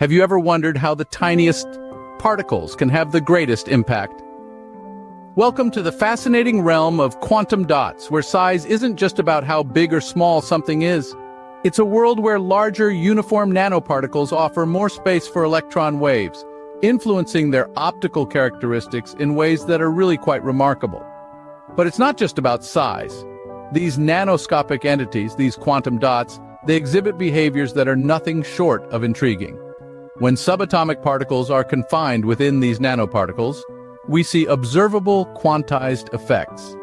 Have you ever wondered how the tiniest particles can have the greatest impact? Welcome to the fascinating realm of quantum dots, where size isn't just about how big or small something is. It's a world where larger, uniform nanoparticles offer more space for electron waves, influencing their optical characteristics in ways that are really quite remarkable. But it's not just about size. These nanoscopic entities, these quantum dots, they exhibit behaviors that are nothing short of intriguing. When subatomic particles are confined within these nanoparticles, we see observable quantized effects.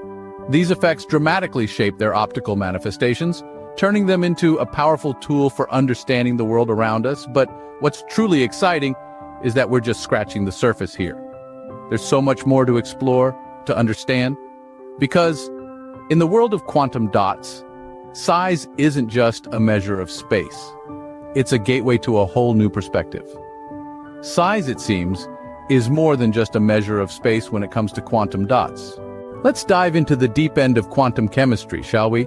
These effects dramatically shape their optical manifestations, turning them into a powerful tool for understanding the world around us. But what's truly exciting is that we're just scratching the surface here. There's so much more to explore, to understand, because in the world of quantum dots, size isn't just a measure of space. It's a gateway to a whole new perspective. Size, it seems, is more than just a measure of space when it comes to quantum dots. Let's dive into the deep end of quantum chemistry, shall we?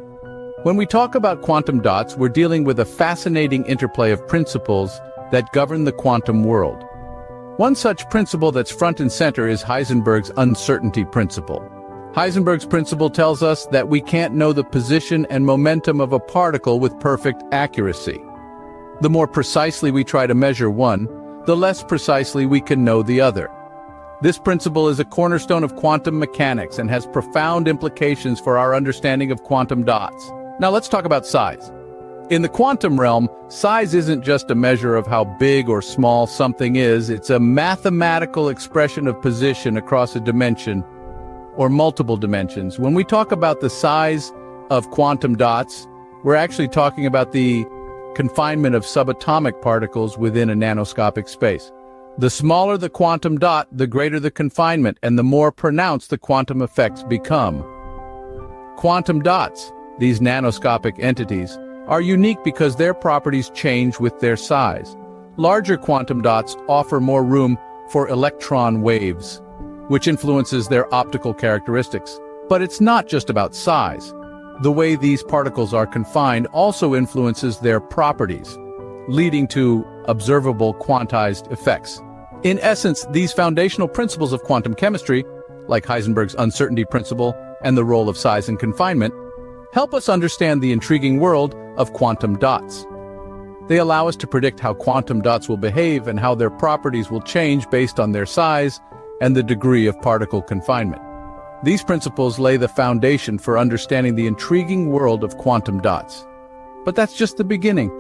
When we talk about quantum dots, we're dealing with a fascinating interplay of principles that govern the quantum world. One such principle that's front and center is Heisenberg's uncertainty principle. Heisenberg's principle tells us that we can't know the position and momentum of a particle with perfect accuracy. The more precisely we try to measure one, the less precisely we can know the other. This principle is a cornerstone of quantum mechanics and has profound implications for our understanding of quantum dots. Now let's talk about size. In the quantum realm, size isn't just a measure of how big or small something is, it's a mathematical expression of position across a dimension or multiple dimensions. When we talk about the size of quantum dots, we're actually talking about the confinement of subatomic particles within a nanoscopic space. The smaller the quantum dot, the greater the confinement and the more pronounced the quantum effects become. Quantum dots, these nanoscopic entities, are unique because their properties change with their size. Larger quantum dots offer more room for electron waves, which influences their optical characteristics. But it's not just about size. The way these particles are confined also influences their properties, leading to observable quantized effects. In essence, these foundational principles of quantum chemistry, like Heisenberg's uncertainty principle and the role of size and confinement, help us understand the intriguing world of quantum dots. They allow us to predict how quantum dots will behave and how their properties will change based on their size and the degree of particle confinement. These principles lay the foundation for understanding the intriguing world of quantum dots. But that's just the beginning.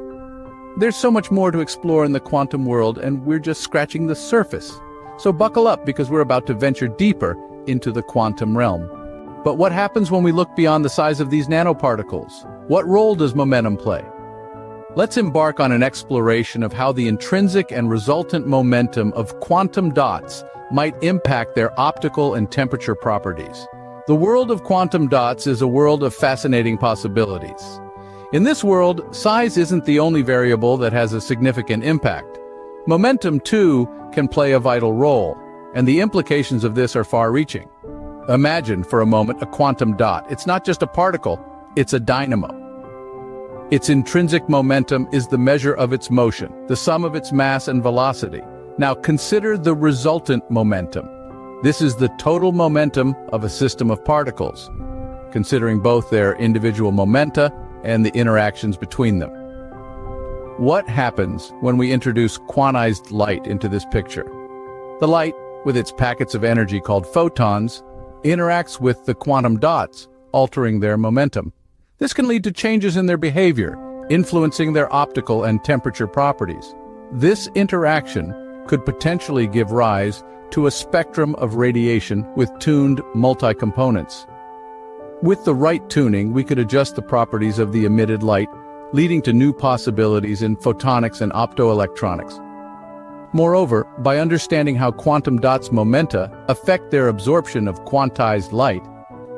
There's so much more to explore in the quantum world, and we're just scratching the surface. So buckle up because we're about to venture deeper into the quantum realm. But what happens when we look beyond the size of these nanoparticles? What role does momentum play? Let's embark on an exploration of how the intrinsic and resultant momentum of quantum dots might impact their optical and temperature properties. The world of quantum dots is a world of fascinating possibilities. In this world, size isn't the only variable that has a significant impact. Momentum, too, can play a vital role, and the implications of this are far-reaching. Imagine, for a moment, a quantum dot. It's not just a particle, it's a dynamo. Its intrinsic momentum is the measure of its motion, the sum of its mass and velocity. Now consider the resultant momentum. This is the total momentum of a system of particles, considering both their individual momenta and the interactions between them. What happens when we introduce quantized light into this picture? The light, with its packets of energy called photons, interacts with the quantum dots, altering their momentum. This can lead to changes in their behavior, influencing their optical and temperature properties. This interaction could potentially give rise to a spectrum of radiation with tuned multi-components. With the right tuning, we could adjust the properties of the emitted light, leading to new possibilities in photonics and optoelectronics. Moreover, by understanding how quantum dots' momenta affect their absorption of quantized light,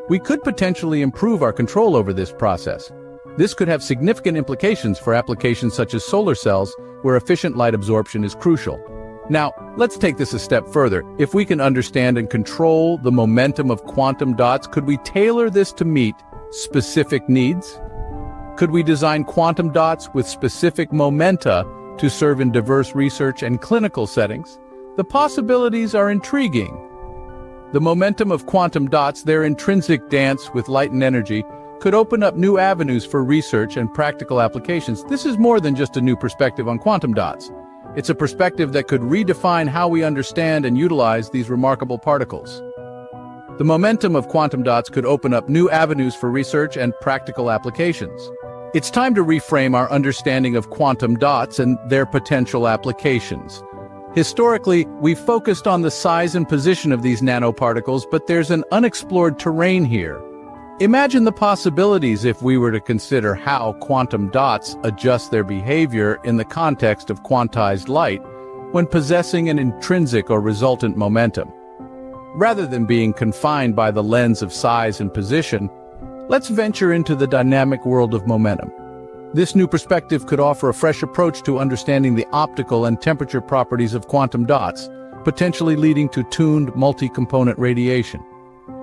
we could potentially improve our control over this process. This could have significant implications for applications such as solar cells, where efficient light absorption is crucial. Now, let's take this a step further. If we can understand and control the momentum of quantum dots, could we tailor this to meet specific needs? Could we design quantum dots with specific momenta to serve in diverse research and clinical settings, the possibilities are intriguing. The momentum of quantum dots, their intrinsic dance with light and energy, could open up new avenues for research and practical applications. This is more than just a new perspective on quantum dots. It's a perspective that could redefine how we understand and utilize these remarkable particles. The momentum of quantum dots could open up new avenues for research and practical applications. It's time to reframe our understanding of quantum dots and their potential applications. Historically, we've focused on the size and position of these nanoparticles, but there's an unexplored terrain here. Imagine the possibilities if we were to consider how quantum dots adjust their behavior in the context of quantized light when possessing an intrinsic or resultant momentum. Rather than being confined by the lens of size and position, let's venture into the dynamic world of momentum. This new perspective could offer a fresh approach to understanding the optical and temperature properties of quantum dots, potentially leading to tuned multi-component radiation.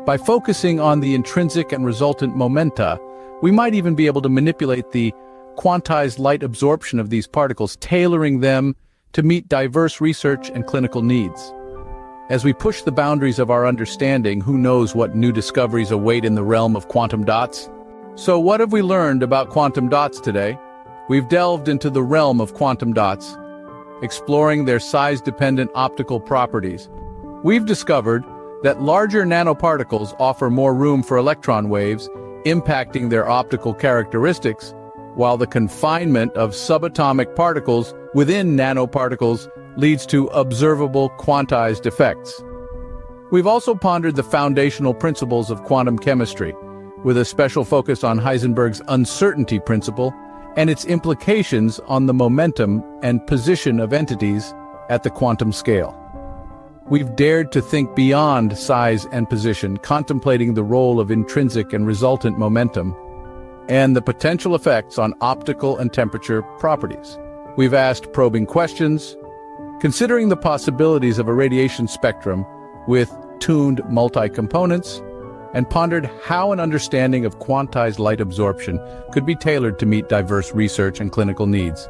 By focusing on the intrinsic and resultant momenta, we might even be able to manipulate the quantized light absorption of these particles, tailoring them to meet diverse research and clinical needs. As we push the boundaries of our understanding, who knows what new discoveries await in the realm of quantum dots? So what have we learned about quantum dots today? We've delved into the realm of quantum dots, exploring their size-dependent optical properties. We've discovered that larger nanoparticles offer more room for electron waves, impacting their optical characteristics, while the confinement of subatomic particles within nanoparticles leads to observable quantized effects. We've also pondered the foundational principles of quantum chemistry, with a special focus on Heisenberg's uncertainty principle and its implications on the momentum and position of entities at the quantum scale. We've dared to think beyond size and position, contemplating the role of intrinsic and resultant momentum and the potential effects on optical and temperature properties. We've asked probing questions, Considering the possibilities of a radiation spectrum with tuned multi-components, and pondered how an understanding of quantized light absorption could be tailored to meet diverse research and clinical needs.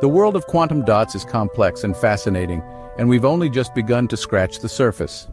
The world of quantum dots is complex and fascinating, and we've only just begun to scratch the surface.